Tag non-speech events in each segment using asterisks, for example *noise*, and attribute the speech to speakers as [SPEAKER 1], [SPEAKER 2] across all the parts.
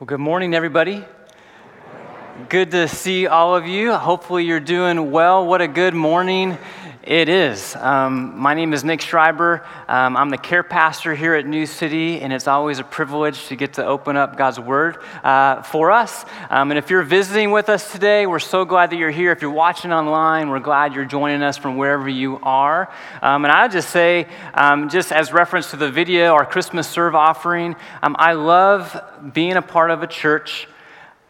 [SPEAKER 1] Well, good morning, everybody. Good to see all of you. Hopefully, you're doing well. What a good morning it is. Um, my name is Nick Schreiber. Um, I'm the care pastor here at New City, and it's always a privilege to get to open up God's Word uh, for us. Um, and if you're visiting with us today, we're so glad that you're here. If you're watching online, we're glad you're joining us from wherever you are. Um, and I'll just say, um, just as reference to the video, our Christmas serve offering, um, I love being a part of a church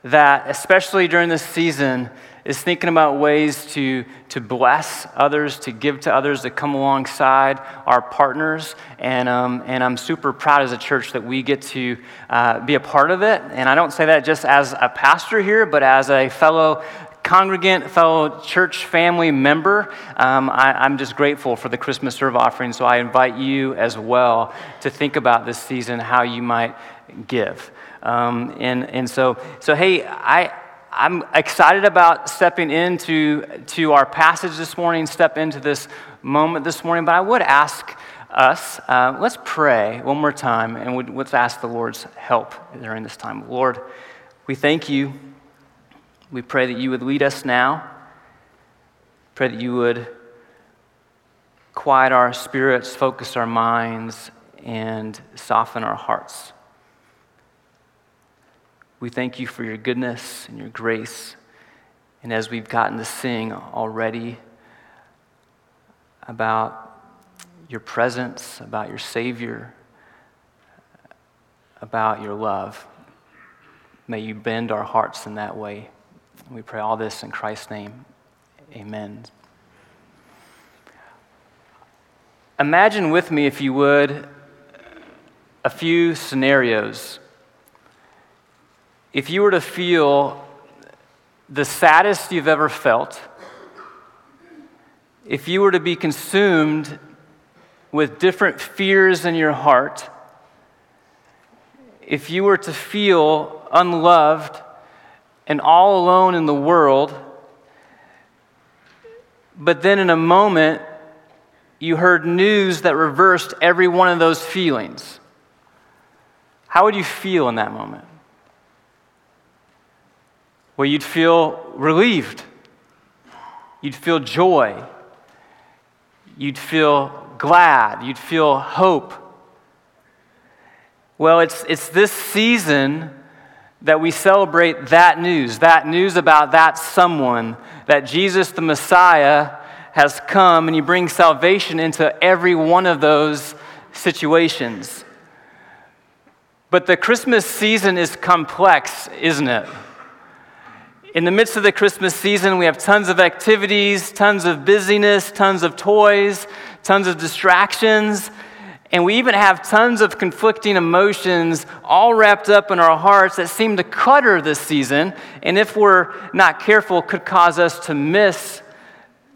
[SPEAKER 1] that, especially during this season, is thinking about ways to, to bless others, to give to others, to come alongside our partners. And, um, and I'm super proud as a church that we get to uh, be a part of it. And I don't say that just as a pastor here, but as a fellow congregant, fellow church family member, um, I, am just grateful for the Christmas serve offering. So I invite you as well to think about this season, how you might give. Um, and, and so, so, hey, I, I'm excited about stepping into to our passage this morning, step into this moment this morning, but I would ask us, uh, let's pray one more time and we'd, let's ask the Lord's help during this time. Lord, we thank you. We pray that you would lead us now. Pray that you would quiet our spirits, focus our minds, and soften our hearts. We thank you for your goodness and your grace. And as we've gotten to sing already about your presence, about your Savior, about your love, may you bend our hearts in that way. We pray all this in Christ's name. Amen. Imagine with me, if you would, a few scenarios if you were to feel the saddest you've ever felt, if you were to be consumed with different fears in your heart, if you were to feel unloved and all alone in the world, but then in a moment you heard news that reversed every one of those feelings, how would you feel in that moment? Where you'd feel relieved, you'd feel joy, you'd feel glad, you'd feel hope. Well, it's, it's this season that we celebrate that news, that news about that someone, that Jesus the Messiah has come and he brings salvation into every one of those situations. But the Christmas season is complex, isn't it? In the midst of the Christmas season, we have tons of activities, tons of busyness, tons of toys, tons of distractions, and we even have tons of conflicting emotions all wrapped up in our hearts that seem to clutter this season, and if we're not careful, could cause us to miss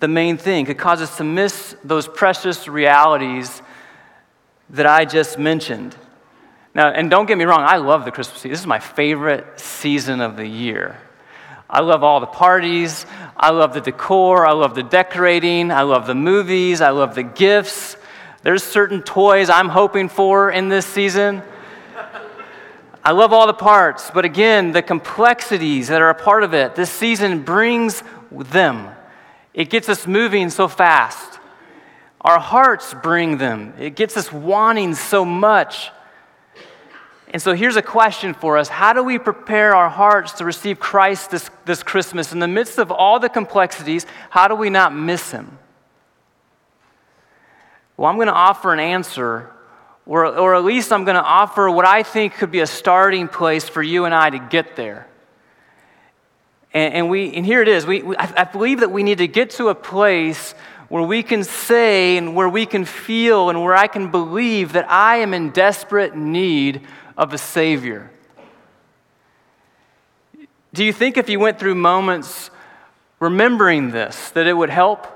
[SPEAKER 1] the main thing, could cause us to miss those precious realities that I just mentioned. Now, and don't get me wrong, I love the Christmas season. This is my favorite season of the year. I love all the parties. I love the decor. I love the decorating. I love the movies. I love the gifts. There's certain toys I'm hoping for in this season. I love all the parts, but again, the complexities that are a part of it, this season brings them. It gets us moving so fast. Our hearts bring them. It gets us wanting so much. And so here's a question for us How do we prepare our hearts to receive Christ this, this Christmas? In the midst of all the complexities, how do we not miss him? Well, I'm going to offer an answer, or, or at least I'm going to offer what I think could be a starting place for you and I to get there. And, and we, and here it is. We, we, I, I believe that we need to get to a place where we can say and where we can feel and where I can believe that I am in desperate need of a Savior. Do you think if you went through moments remembering this, that it would help?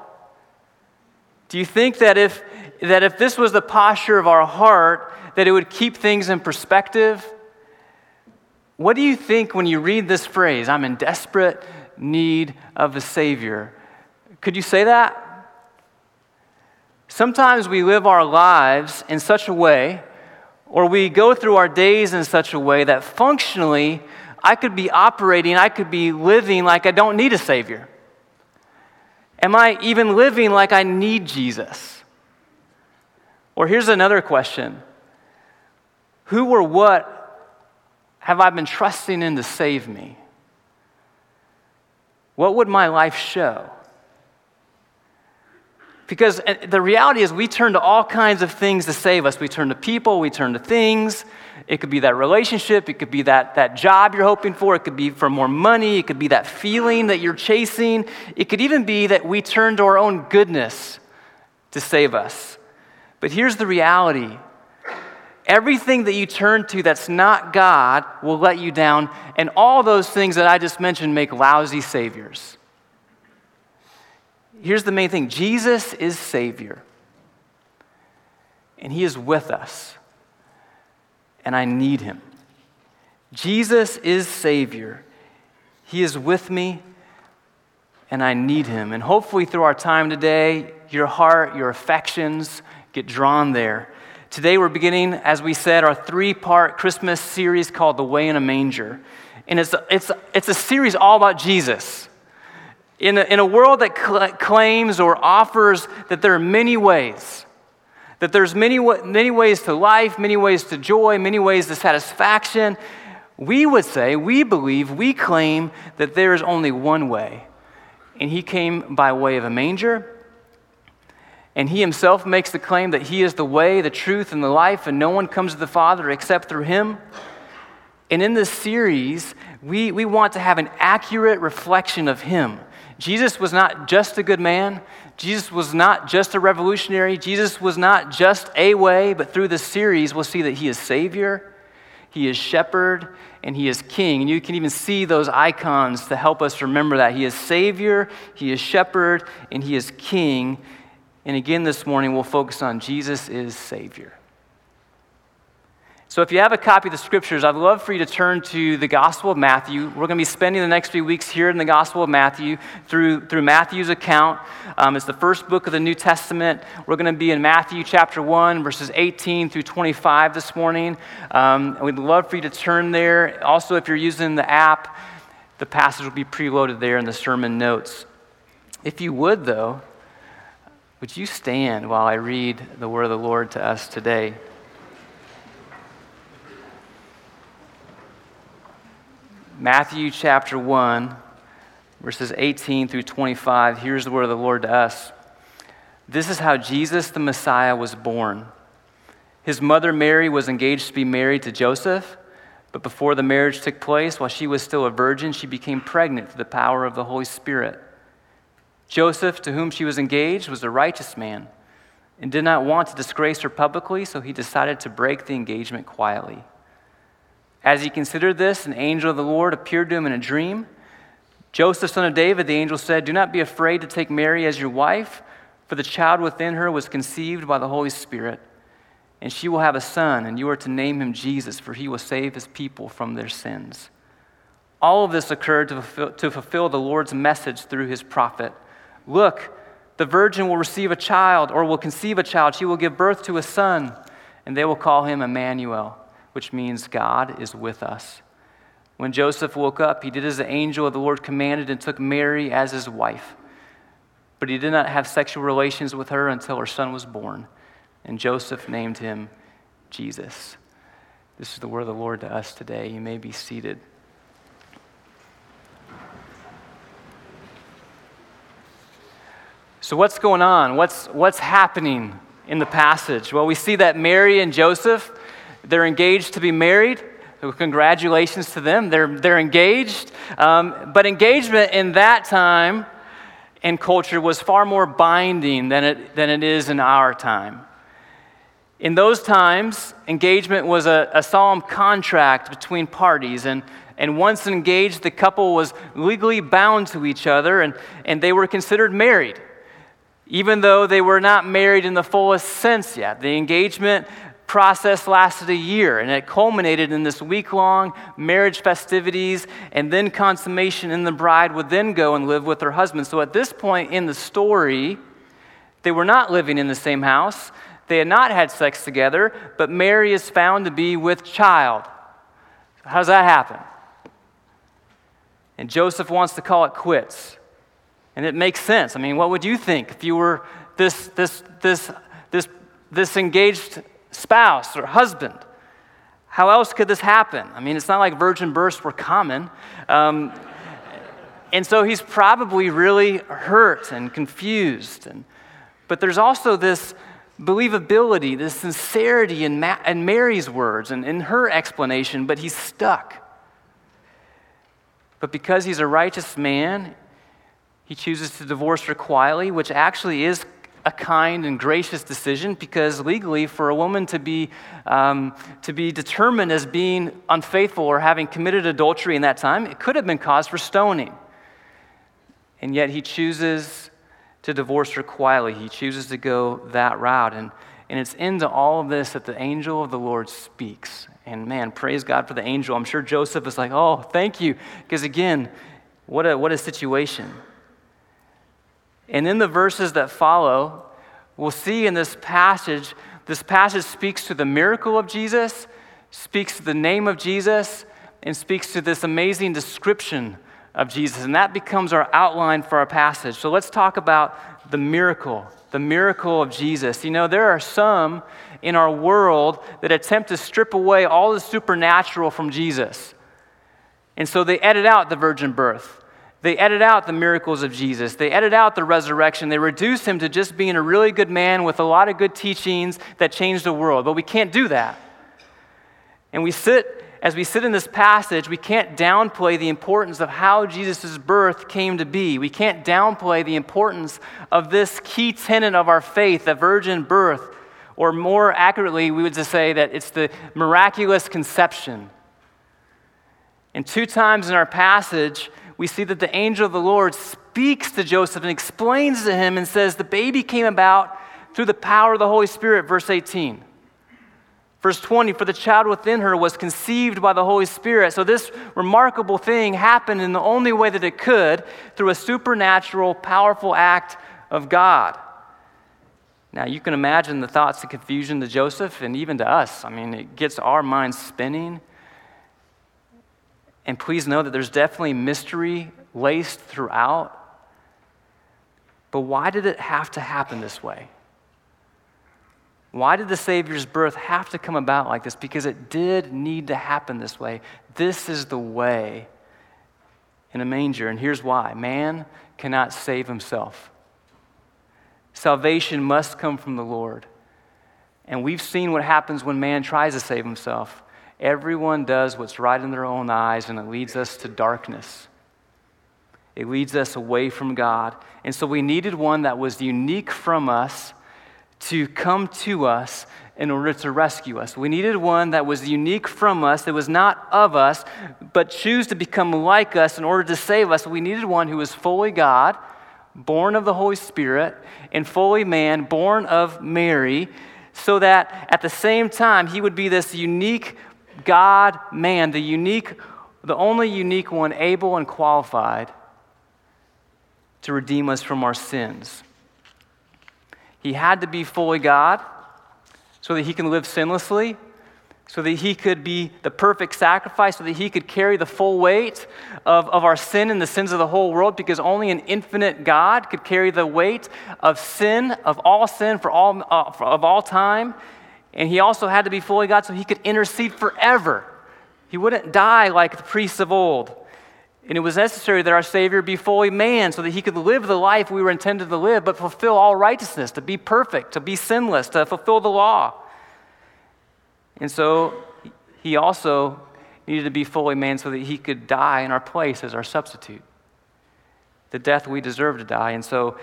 [SPEAKER 1] Do you think that if, that if this was the posture of our heart, that it would keep things in perspective? What do you think when you read this phrase, I'm in desperate need of a Savior? Could you say that? Sometimes we live our lives in such a way Or we go through our days in such a way that functionally I could be operating, I could be living like I don't need a Savior. Am I even living like I need Jesus? Or here's another question Who or what have I been trusting in to save me? What would my life show? Because the reality is, we turn to all kinds of things to save us. We turn to people, we turn to things. It could be that relationship, it could be that, that job you're hoping for, it could be for more money, it could be that feeling that you're chasing. It could even be that we turn to our own goodness to save us. But here's the reality everything that you turn to that's not God will let you down, and all those things that I just mentioned make lousy saviors here's the main thing Jesus is Savior, and He is with us, and I need Him. Jesus is Savior, He is with me, and I need Him. And hopefully, through our time today, your heart, your affections get drawn there. Today, we're beginning, as we said, our three part Christmas series called The Way in a Manger. And it's a, it's, a, it's a series all about Jesus. In a, in a world that cl- claims or offers that there are many ways, that there's many, many ways to life, many ways to joy, many ways to satisfaction, we would say, we believe, we claim that there is only one way. And he came by way of a manger. And he himself makes the claim that he is the way, the truth, and the life, and no one comes to the Father except through him. And in this series, we, we want to have an accurate reflection of him. Jesus was not just a good man. Jesus was not just a revolutionary. Jesus was not just a way, but through this series, we'll see that he is Savior, he is Shepherd, and he is King. And you can even see those icons to help us remember that. He is Savior, he is Shepherd, and he is King. And again, this morning, we'll focus on Jesus is Savior. So, if you have a copy of the scriptures, I'd love for you to turn to the Gospel of Matthew. We're going to be spending the next few weeks here in the Gospel of Matthew through, through Matthew's account. Um, it's the first book of the New Testament. We're going to be in Matthew chapter 1, verses 18 through 25 this morning. Um, we'd love for you to turn there. Also, if you're using the app, the passage will be preloaded there in the sermon notes. If you would, though, would you stand while I read the word of the Lord to us today? Matthew chapter 1, verses 18 through 25. Here's the word of the Lord to us. This is how Jesus the Messiah was born. His mother Mary was engaged to be married to Joseph, but before the marriage took place, while she was still a virgin, she became pregnant through the power of the Holy Spirit. Joseph, to whom she was engaged, was a righteous man and did not want to disgrace her publicly, so he decided to break the engagement quietly. As he considered this, an angel of the Lord appeared to him in a dream. Joseph, son of David, the angel said, Do not be afraid to take Mary as your wife, for the child within her was conceived by the Holy Spirit. And she will have a son, and you are to name him Jesus, for he will save his people from their sins. All of this occurred to fulfill, to fulfill the Lord's message through his prophet. Look, the virgin will receive a child, or will conceive a child. She will give birth to a son, and they will call him Emmanuel which means God is with us. When Joseph woke up, he did as the angel of the Lord commanded and took Mary as his wife. But he did not have sexual relations with her until her son was born, and Joseph named him Jesus. This is the word of the Lord to us today. You may be seated. So, what's going on? What's, what's happening in the passage? Well, we see that Mary and Joseph they're engaged to be married. Congratulations to them. They're, they're engaged. Um, but engagement in that time and culture was far more binding than it, than it is in our time. In those times, engagement was a, a solemn contract between parties, and, and once engaged, the couple was legally bound to each other, and, and they were considered married, even though they were not married in the fullest sense yet. The engagement process lasted a year and it culminated in this week long marriage festivities and then consummation and the bride would then go and live with her husband so at this point in the story they were not living in the same house They had not had sex together, but Mary is found to be with child. How does that happen? And Joseph wants to call it quits. And it makes sense. I mean, what would you think if you were this, this, this, this, this engaged spouse or husband? How else could this happen? I mean, it's not like virgin births were common. Um, and so he's probably really hurt and confused. And, but there's also this believability, this sincerity in, Ma- in Mary's words and in her explanation, but he's stuck. But because he's a righteous man, he chooses to divorce her quietly, which actually is a kind and gracious decision because legally, for a woman to be, um, to be determined as being unfaithful or having committed adultery in that time, it could have been cause for stoning. And yet he chooses to divorce her quietly. He chooses to go that route. And, and it's into all of this that the angel of the Lord speaks. And man, praise God for the angel. I'm sure Joseph is like, oh, thank you. Because again, what a, what a situation. And in the verses that follow, we'll see in this passage, this passage speaks to the miracle of Jesus, speaks to the name of Jesus, and speaks to this amazing description of Jesus. And that becomes our outline for our passage. So let's talk about the miracle, the miracle of Jesus. You know, there are some in our world that attempt to strip away all the supernatural from Jesus. And so they edit out the virgin birth. They edit out the miracles of Jesus. They edit out the resurrection. They reduce him to just being a really good man with a lot of good teachings that changed the world. But we can't do that. And we sit, as we sit in this passage, we can't downplay the importance of how Jesus' birth came to be. We can't downplay the importance of this key tenet of our faith, the virgin birth. Or more accurately, we would just say that it's the miraculous conception. And two times in our passage, we see that the angel of the Lord speaks to Joseph and explains to him and says, The baby came about through the power of the Holy Spirit, verse 18. Verse 20, for the child within her was conceived by the Holy Spirit. So, this remarkable thing happened in the only way that it could through a supernatural, powerful act of God. Now, you can imagine the thoughts and confusion to Joseph and even to us. I mean, it gets our minds spinning. And please know that there's definitely mystery laced throughout. But why did it have to happen this way? Why did the Savior's birth have to come about like this? Because it did need to happen this way. This is the way in a manger. And here's why man cannot save himself. Salvation must come from the Lord. And we've seen what happens when man tries to save himself. Everyone does what's right in their own eyes, and it leads us to darkness. It leads us away from God. And so we needed one that was unique from us to come to us in order to rescue us. We needed one that was unique from us, that was not of us, but choose to become like us in order to save us. We needed one who was fully God, born of the Holy Spirit, and fully man, born of Mary, so that at the same time he would be this unique God man, the unique, the only unique one able and qualified to redeem us from our sins. He had to be fully God so that he can live sinlessly, so that he could be the perfect sacrifice, so that he could carry the full weight of, of our sin and the sins of the whole world, because only an infinite God could carry the weight of sin, of all sin for all, uh, for, of all time. And he also had to be fully God so he could intercede forever. He wouldn't die like the priests of old. And it was necessary that our Savior be fully man so that he could live the life we were intended to live, but fulfill all righteousness, to be perfect, to be sinless, to fulfill the law. And so he also needed to be fully man so that he could die in our place as our substitute, the death we deserve to die. And so,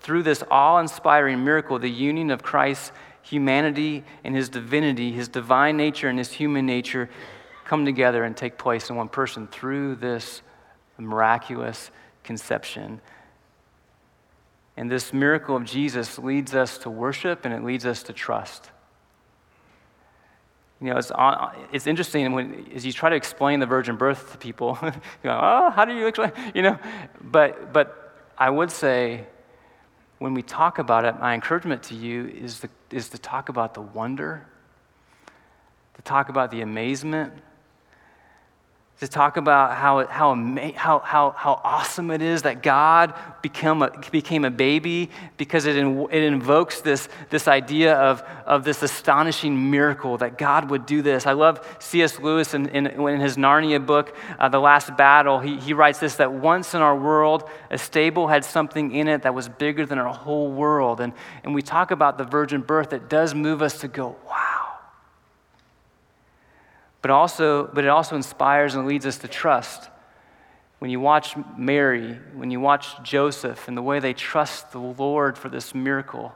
[SPEAKER 1] through this awe inspiring miracle, the union of Christ humanity and his divinity, his divine nature and his human nature come together and take place in one person through this miraculous conception. And this miracle of Jesus leads us to worship and it leads us to trust. You know, it's, uh, it's interesting when, as you try to explain the virgin birth to people, *laughs* you go, oh, how do you explain? You know, but, but I would say when we talk about it, my encouragement to you is, the, is to talk about the wonder, to talk about the amazement, to talk about how, how, how, how, how awesome it is that God become a, became a baby because it, in, it invokes this, this idea of, of this astonishing miracle that God would do this. I love C.S. Lewis in, in, in his Narnia book, uh, The Last Battle. He, he writes this that once in our world, a stable had something in it that was bigger than our whole world. And, and we talk about the virgin birth, it does move us to go, wow but, also, but it also inspires and leads us to trust. When you watch Mary, when you watch Joseph, and the way they trust the Lord for this miracle.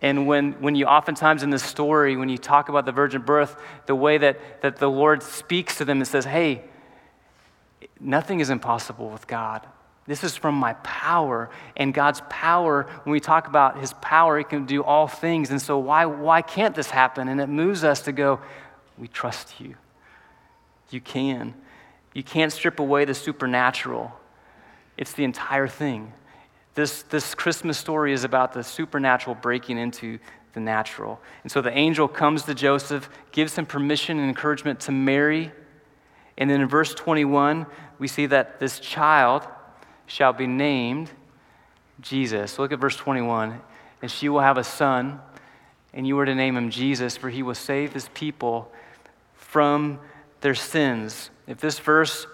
[SPEAKER 1] And when, when you oftentimes in this story, when you talk about the virgin birth, the way that, that the Lord speaks to them and says, Hey, nothing is impossible with God. This is from my power. And God's power, when we talk about his power, he can do all things. And so, why, why can't this happen? And it moves us to go, we trust you. You can. You can't strip away the supernatural, it's the entire thing. This, this Christmas story is about the supernatural breaking into the natural. And so the angel comes to Joseph, gives him permission and encouragement to marry. And then in verse 21, we see that this child shall be named Jesus. Look at verse 21. And she will have a son, and you are to name him Jesus, for he will save his people from their sins. If this verse,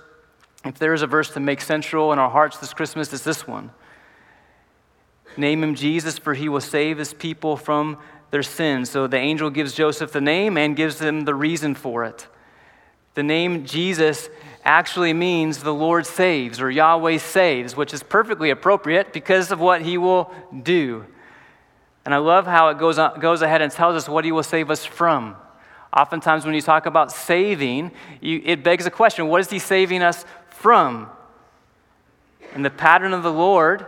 [SPEAKER 1] if there is a verse to make central in our hearts this Christmas, it's this one. Name him Jesus, for he will save his people from their sins. So the angel gives Joseph the name and gives him the reason for it. The name Jesus actually means the Lord saves or Yahweh saves, which is perfectly appropriate because of what he will do. And I love how it goes, on, goes ahead and tells us what he will save us from. Oftentimes, when you talk about saving, you, it begs a question what is He saving us from? And the pattern of the Lord,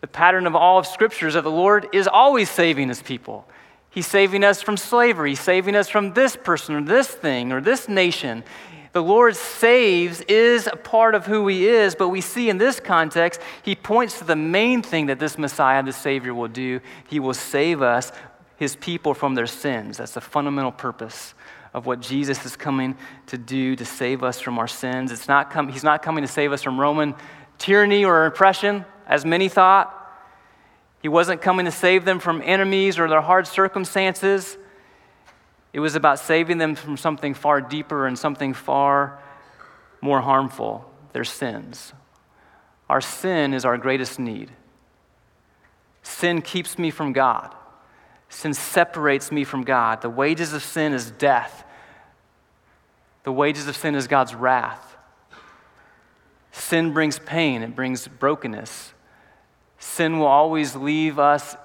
[SPEAKER 1] the pattern of all of Scriptures of the Lord is always saving His people. He's saving us from slavery, He's saving us from this person or this thing or this nation. The Lord saves is a part of who He is, but we see in this context, He points to the main thing that this Messiah, the Savior, will do. He will save us his people from their sins. That's the fundamental purpose of what Jesus is coming to do to save us from our sins. It's not com- he's not coming to save us from Roman tyranny or oppression, as many thought. He wasn't coming to save them from enemies or their hard circumstances. It was about saving them from something far deeper and something far more harmful their sins. Our sin is our greatest need. Sin keeps me from God. Sin separates me from God. The wages of sin is death. The wages of sin is God's wrath. Sin brings pain, it brings brokenness. Sin will always leave us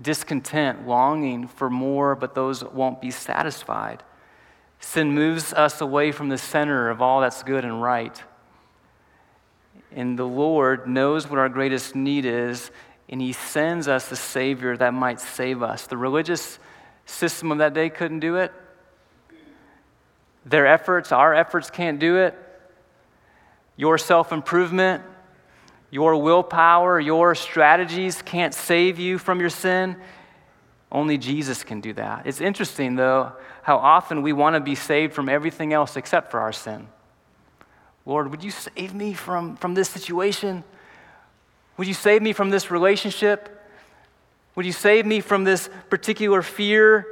[SPEAKER 1] discontent, longing for more, but those won't be satisfied. Sin moves us away from the center of all that's good and right. And the Lord knows what our greatest need is, and he sends us a Savior that might save us. The religious system of that day couldn't do it. Their efforts, our efforts can't do it. Your self improvement, your willpower, your strategies can't save you from your sin. Only Jesus can do that. It's interesting, though, how often we want to be saved from everything else except for our sin. Lord, would you save me from, from this situation? Would you save me from this relationship? Would you save me from this particular fear?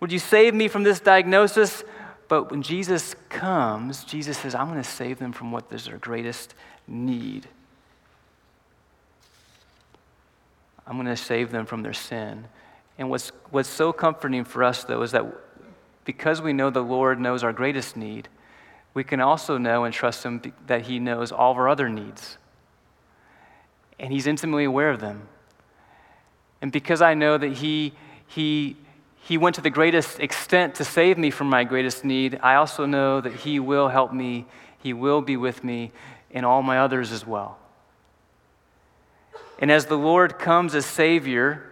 [SPEAKER 1] Would you save me from this diagnosis? But when Jesus comes, Jesus says, I'm going to save them from what is their greatest need. I'm going to save them from their sin. And what's, what's so comforting for us, though, is that because we know the Lord knows our greatest need, we can also know and trust Him that He knows all of our other needs and He's intimately aware of them. And because I know that He, he, he went to the greatest extent to save me from my greatest need, I also know that He will help me, He will be with me in all my others as well. And as the Lord comes as Savior,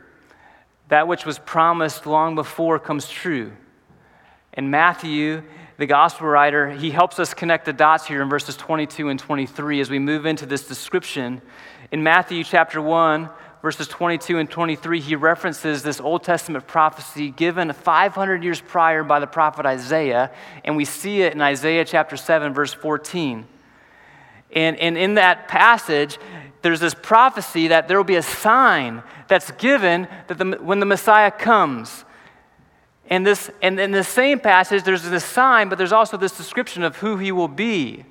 [SPEAKER 1] that which was promised long before comes true. In Matthew, the gospel writer, he helps us connect the dots here in verses 22 and 23 as we move into this description In Matthew chapter 1, verses 22 and 23, he references this Old Testament prophecy given 500 years prior by the prophet Isaiah, and we see it in Isaiah chapter 7, verse 14. And, and in that passage, there's this prophecy that there will be a sign that's given that the, when the Messiah comes. And, this, and in the same passage, there's this sign, but there's also this description of who he will be.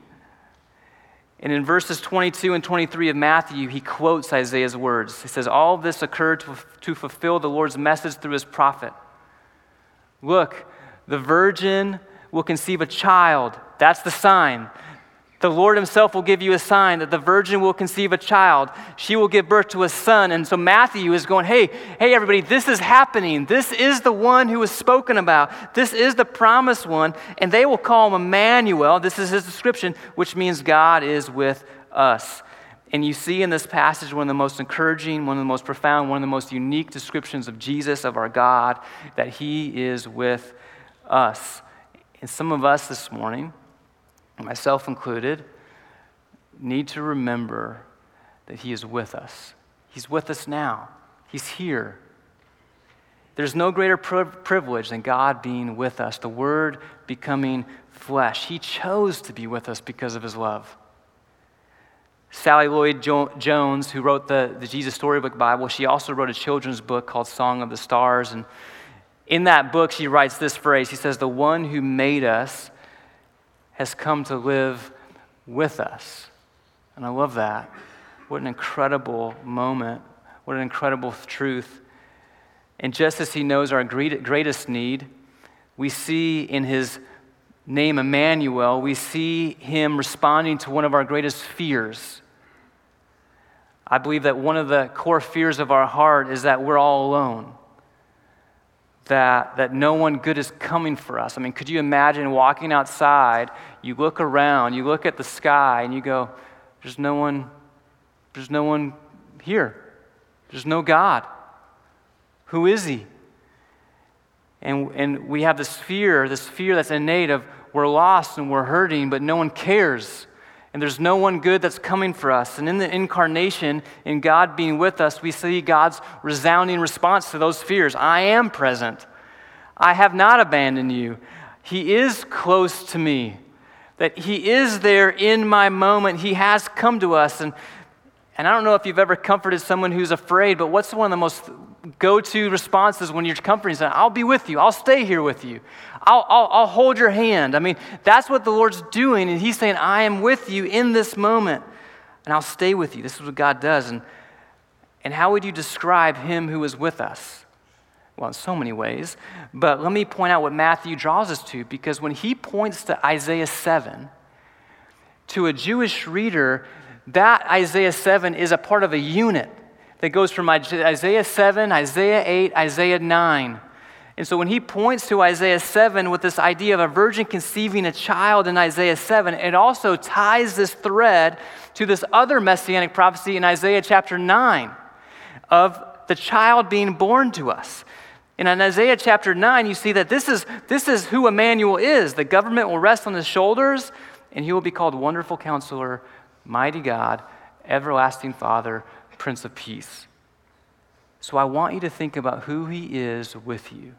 [SPEAKER 1] And in verses 22 and 23 of Matthew, he quotes Isaiah's words. He says, All this occurred to, to fulfill the Lord's message through his prophet. Look, the virgin will conceive a child. That's the sign. The Lord Himself will give you a sign that the virgin will conceive a child. She will give birth to a son. And so Matthew is going, hey, hey, everybody, this is happening. This is the one who was spoken about. This is the promised one. And they will call him Emmanuel. This is his description, which means God is with us. And you see in this passage one of the most encouraging, one of the most profound, one of the most unique descriptions of Jesus, of our God, that He is with us. And some of us this morning, myself included, need to remember that He is with us. He's with us now, He's here. There's no greater privilege than God being with us, the Word becoming flesh. He chose to be with us because of His love. Sally Lloyd Jones, who wrote the, the Jesus Storybook Bible, she also wrote a children's book called Song of the Stars. And in that book, she writes this phrase He says, The one who made us has come to live with us. And I love that. What an incredible moment. What an incredible truth. And just as he knows our greatest need, we see in his name Emmanuel, we see him responding to one of our greatest fears. I believe that one of the core fears of our heart is that we're all alone that, that no one good is coming for us. I mean, could you imagine walking outside, you look around, you look at the sky, and you go, there's no one, there's no one here. There's no God. Who is He? And, and we have this fear, this fear that's innate of we're lost and we're hurting, but no one cares and there's no one good that's coming for us. And in the incarnation, in God being with us, we see God's resounding response to those fears I am present. I have not abandoned you. He is close to me. That He is there in my moment. He has come to us. And, and I don't know if you've ever comforted someone who's afraid, but what's one of the most go to responses when you're comforting someone? I'll be with you. I'll stay here with you. I'll, I'll, I'll hold your hand. I mean, that's what the Lord's doing. And He's saying, I am with you in this moment, and I'll stay with you. This is what God does. And, and how would you describe Him who is with us? Well, in so many ways. But let me point out what Matthew draws us to, because when he points to Isaiah 7, to a Jewish reader, that Isaiah 7 is a part of a unit that goes from Isaiah 7, Isaiah 8, Isaiah 9. And so when he points to Isaiah 7 with this idea of a virgin conceiving a child in Isaiah 7, it also ties this thread to this other messianic prophecy in Isaiah chapter 9 of the child being born to us. And in Isaiah chapter 9, you see that this is, this is who Emmanuel is. The government will rest on his shoulders, and he will be called Wonderful Counselor, Mighty God, Everlasting Father, Prince of Peace. So I want you to think about who he is with you.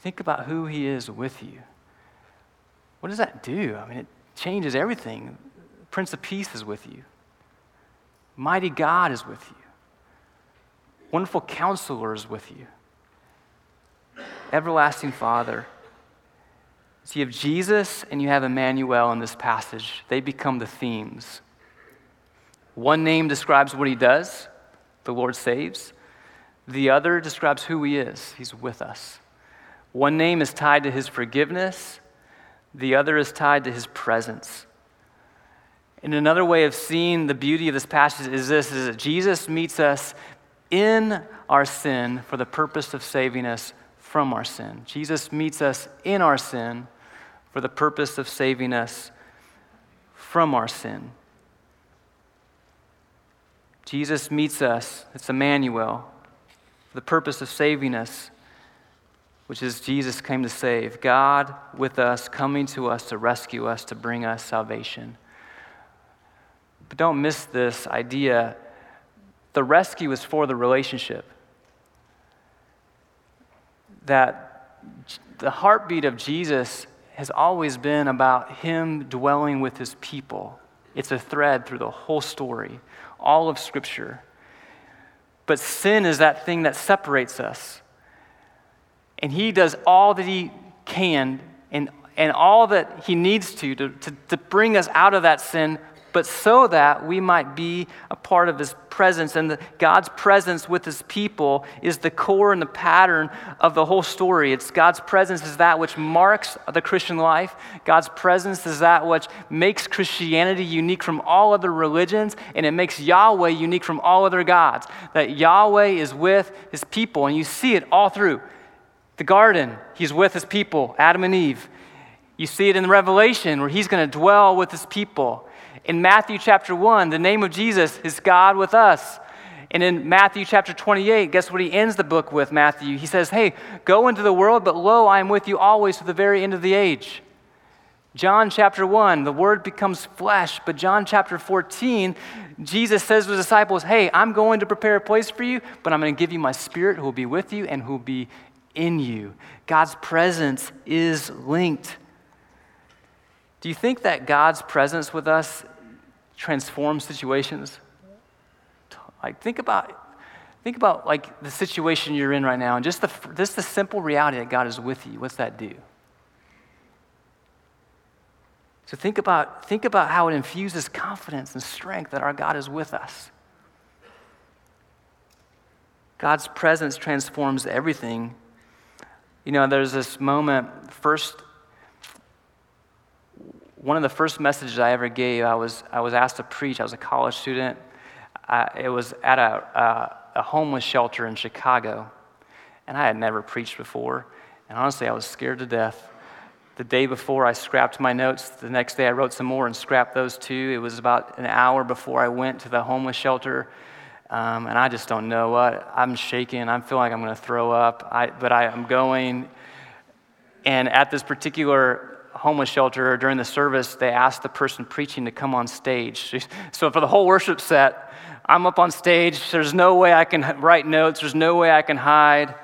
[SPEAKER 1] Think about who He is with you. What does that do? I mean, it changes everything. Prince of Peace is with you, Mighty God is with you, Wonderful Counselor is with you, Everlasting Father. So you have Jesus and you have Emmanuel in this passage. They become the themes. One name describes what he does, the Lord saves. The other describes who he is, he's with us. One name is tied to his forgiveness, the other is tied to his presence. And another way of seeing the beauty of this passage is this is that Jesus meets us in our sin for the purpose of saving us from our sin. Jesus meets us in our sin for the purpose of saving us from our sin. Jesus meets us, it's Emmanuel, for the purpose of saving us which is Jesus came to save. God with us, coming to us to rescue us, to bring us salvation. But don't miss this idea the rescue is for the relationship. That the heartbeat of Jesus has always been about him dwelling with his people. It's a thread through the whole story, all of Scripture. But sin is that thing that separates us. And he does all that he can and, and all that he needs to, to to, to bring us out of that sin but so that we might be a part of his presence. And the, God's presence with his people is the core and the pattern of the whole story. It's God's presence is that which marks the Christian life. God's presence is that which makes Christianity unique from all other religions, and it makes Yahweh unique from all other gods. That Yahweh is with his people, and you see it all through. The garden, he's with his people, Adam and Eve. You see it in Revelation where he's going to dwell with his people. In Matthew chapter 1, the name of Jesus is God with us. And in Matthew chapter 28, guess what he ends the book with, Matthew? He says, Hey, go into the world, but lo, I am with you always to the very end of the age. John chapter 1, the word becomes flesh. But John chapter 14, Jesus says to his disciples, Hey, I'm going to prepare a place for you, but I'm going to give you my spirit who will be with you and who will be in you. God's presence is linked do you think that God's presence with us transforms situations? Like think about think about like the situation you're in right now and just the just the simple reality that God is with you. What's that do? So think about think about how it infuses confidence and strength that our God is with us. God's presence transforms everything. You know, there's this moment first one of the first messages I ever gave, I was, I was asked to preach. I was a college student. I, it was at a, a, a homeless shelter in Chicago. And I had never preached before. And honestly, I was scared to death. The day before, I scrapped my notes. The next day, I wrote some more and scrapped those too. It was about an hour before I went to the homeless shelter. Um, and I just don't know what. I'm shaking. I'm feeling like I'm going to throw up. I, but I, I'm going. And at this particular homeless shelter during the service, they asked the person preaching to come on stage. *laughs* So for the whole worship set, I'm up on stage. There's no way I can write notes, there's no way I can hide.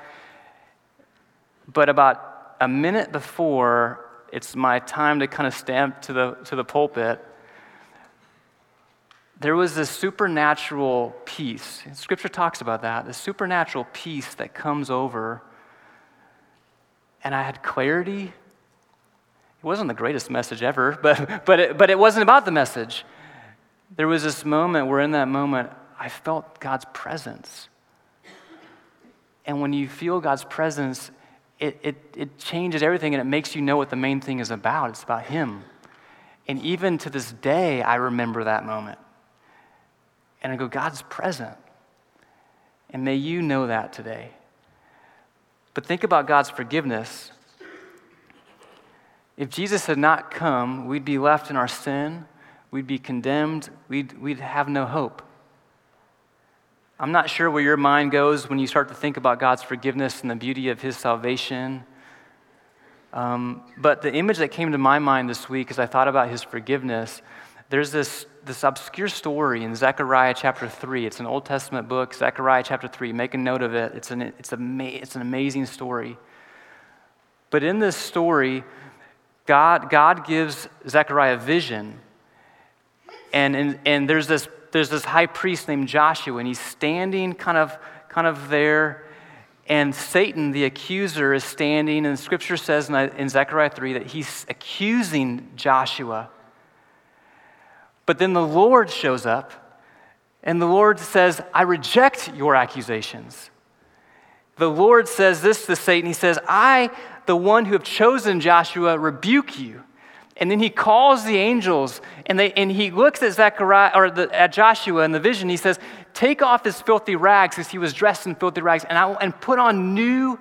[SPEAKER 1] But about a minute before it's my time to kind of stamp to the, to the pulpit, there was this supernatural peace. Scripture talks about that, the supernatural peace that comes over. And I had clarity it wasn't the greatest message ever, *laughs* but, but, it, but it wasn't about the message. There was this moment where, in that moment, I felt God's presence. And when you feel God's presence, it, it, it changes everything and it makes you know what the main thing is about. It's about Him. And even to this day, I remember that moment. And I go, God's present. And may you know that today. But think about God's forgiveness. If Jesus had not come, we'd be left in our sin, we'd be condemned, we'd, we'd have no hope. I'm not sure where your mind goes when you start to think about God's forgiveness and the beauty of His salvation. Um, but the image that came to my mind this week as I thought about His forgiveness, there's this, this obscure story in Zechariah chapter 3. It's an Old Testament book, Zechariah chapter 3. Make a note of it. It's an, it's, a, it's an amazing story. But in this story, God, God gives Zechariah vision. And, and, and there's, this, there's this high priest named Joshua, and he's standing kind of, kind of there. And Satan, the accuser, is standing, and scripture says in, in Zechariah 3 that he's accusing Joshua. But then the Lord shows up, and the Lord says, I reject your accusations. The Lord says this to Satan He says, I, the one who have chosen Joshua, rebuke you. And then he calls the angels, and, they, and he looks at Zechariah or the, at Joshua in the vision. He says, "Take off his filthy rags, because he was dressed in filthy rags, and, I, and put on new,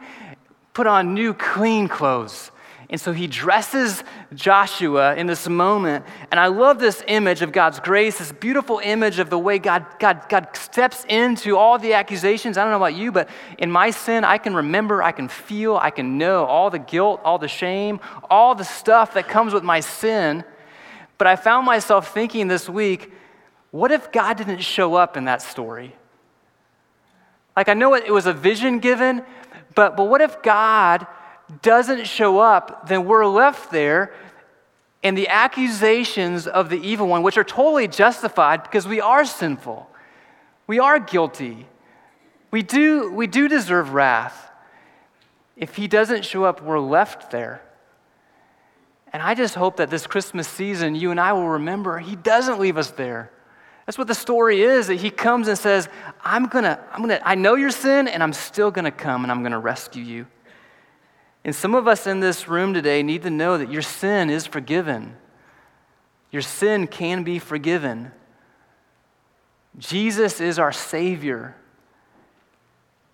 [SPEAKER 1] put on new clean clothes." And so he dresses Joshua in this moment. And I love this image of God's grace, this beautiful image of the way God, God, God steps into all the accusations. I don't know about you, but in my sin, I can remember, I can feel, I can know all the guilt, all the shame, all the stuff that comes with my sin. But I found myself thinking this week, what if God didn't show up in that story? Like, I know it was a vision given, but, but what if God doesn't show up? Then we're left there, and the accusations of the evil one, which are totally justified because we are sinful, we are guilty, we do, we do deserve wrath. If he doesn't show up, we're left there. And I just hope that this Christmas season, you and I will remember he doesn't leave us there. That's what the story is that he comes and says, I'm gonna, I'm gonna, I know your sin, and I'm still gonna come and I'm gonna rescue you. And some of us in this room today need to know that your sin is forgiven. Your sin can be forgiven. Jesus is our Savior.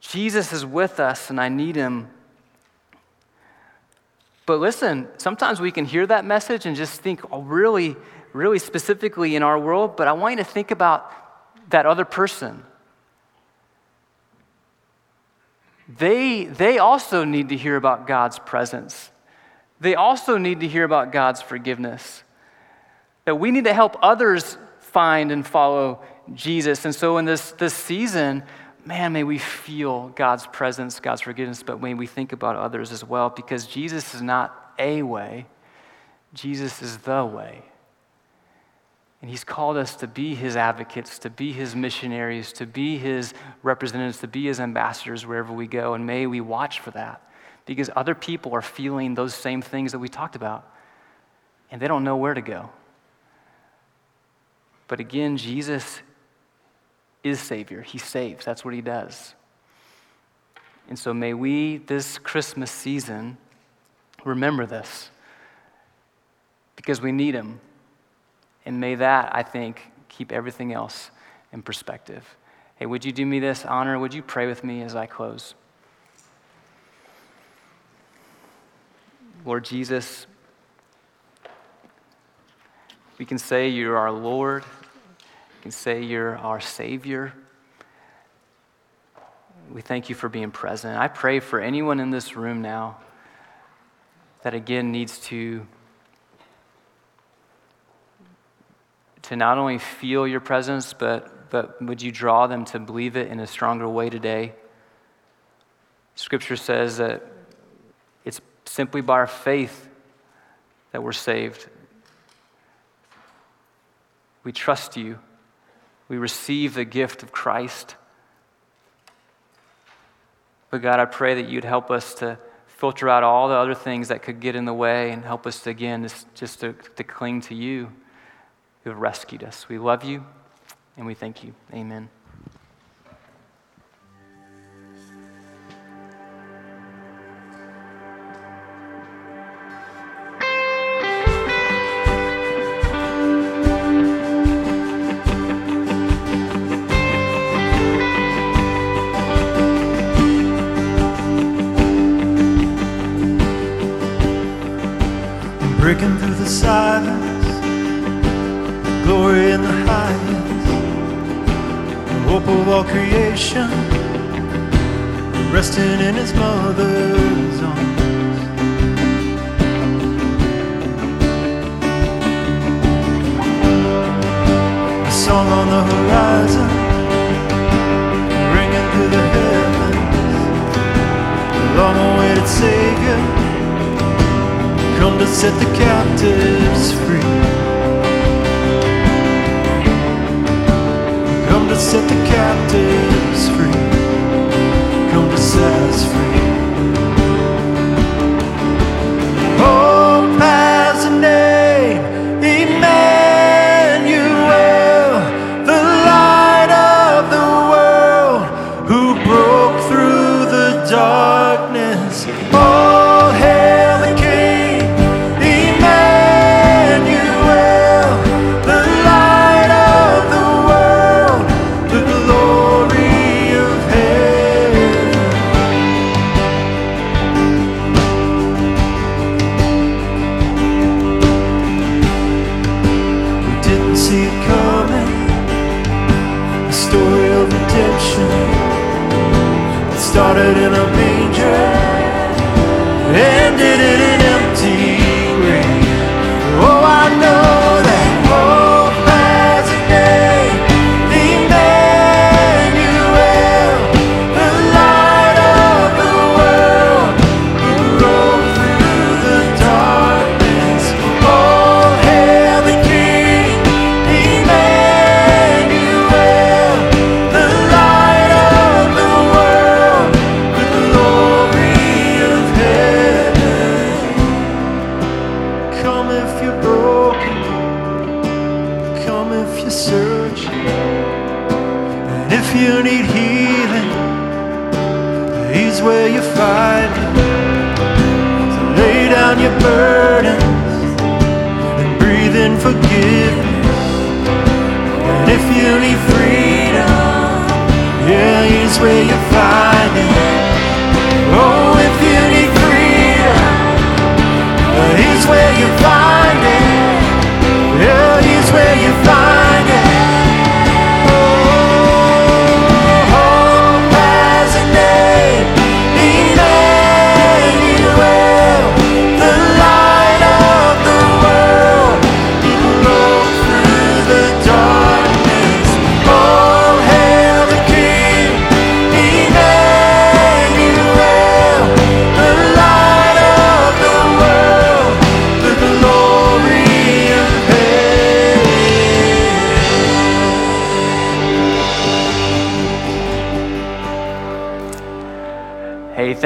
[SPEAKER 1] Jesus is with us, and I need Him. But listen, sometimes we can hear that message and just think, oh, really, really specifically in our world, but I want you to think about that other person. They, they also need to hear about God's presence. They also need to hear about God's forgiveness. That we need to help others find and follow Jesus. And so in this, this season, man, may we feel God's presence, God's forgiveness, but may we think about others as well because Jesus is not a way, Jesus is the way. And he's called us to be his advocates, to be his missionaries, to be his representatives, to be his ambassadors wherever we go. And may we watch for that because other people are feeling those same things that we talked about and they don't know where to go. But again, Jesus is Savior. He saves, that's what he does. And so may we, this Christmas season, remember this because we need him. And may that, I think, keep everything else in perspective. Hey, would you do me this honor? Would you pray with me as I close? Lord Jesus, we can say you're our Lord, we can say you're our Savior. We thank you for being present. I pray for anyone in this room now that again needs to to not only feel your presence, but, but would you draw them to believe it in a stronger way today? Scripture says that it's simply by our faith that we're saved. We trust you. We receive the gift of Christ. But God, I pray that you'd help us to filter out all the other things that could get in the way and help us to, again just, to, to cling to you who have rescued us. We love you and we thank you. Amen.
[SPEAKER 2] To set the captives free. Come to set the captives free. Come to set us free.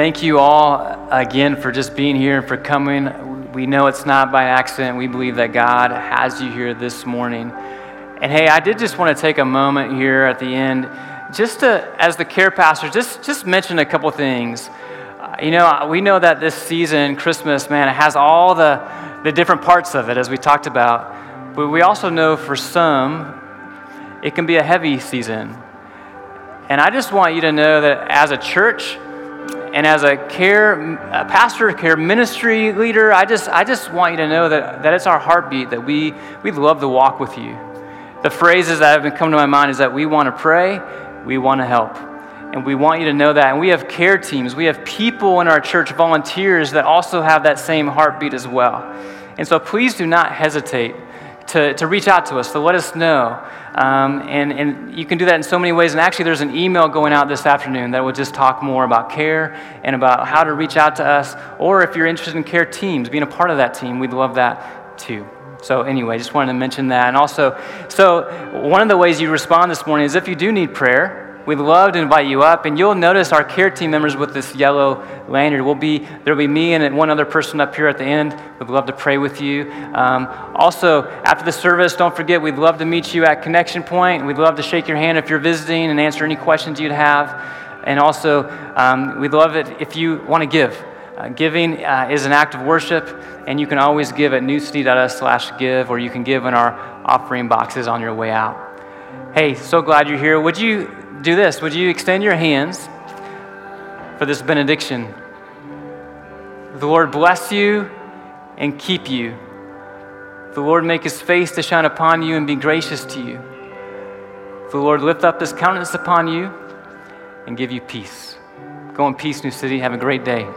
[SPEAKER 1] Thank you all again for just being here and for coming. We know it's not by accident. We believe that God has you here this morning. And hey, I did just want to take a moment here at the end, just to, as the care pastor, just, just mention a couple things. Uh, you know, we know that this season, Christmas, man, it has all the, the different parts of it, as we talked about. But we also know for some, it can be a heavy season. And I just want you to know that as a church and as a care a pastor, care ministry leader, I just, I just want you to know that, that it's our heartbeat that we, we love to walk with you. The phrases that have been coming to my mind is that we want to pray, we want to help. And we want you to know that. And we have care teams, we have people in our church, volunteers, that also have that same heartbeat as well. And so please do not hesitate to, to reach out to us, to let us know. Um, and, and you can do that in so many ways. And actually, there's an email going out this afternoon that will just talk more about care and about how to reach out to us. Or if you're interested in care teams, being a part of that team, we'd love that too. So, anyway, just wanted to mention that. And also, so one of the ways you respond this morning is if you do need prayer, We'd love to invite you up, and you'll notice our care team members with this yellow lanyard. Will be there'll be me and one other person up here at the end. We'd love to pray with you. Um, also, after the service, don't forget we'd love to meet you at Connection Point. We'd love to shake your hand if you're visiting and answer any questions you'd have. And also, um, we'd love it if you want to give. Uh, giving uh, is an act of worship, and you can always give at newcity.us slash give, or you can give in our offering boxes on your way out. Hey, so glad you're here. Would you do this? Would you extend your hands for this benediction? The Lord bless you and keep you. The Lord make his face to shine upon you and be gracious to you. The Lord lift up his countenance upon you and give you peace. Go in peace, New City. Have a great day.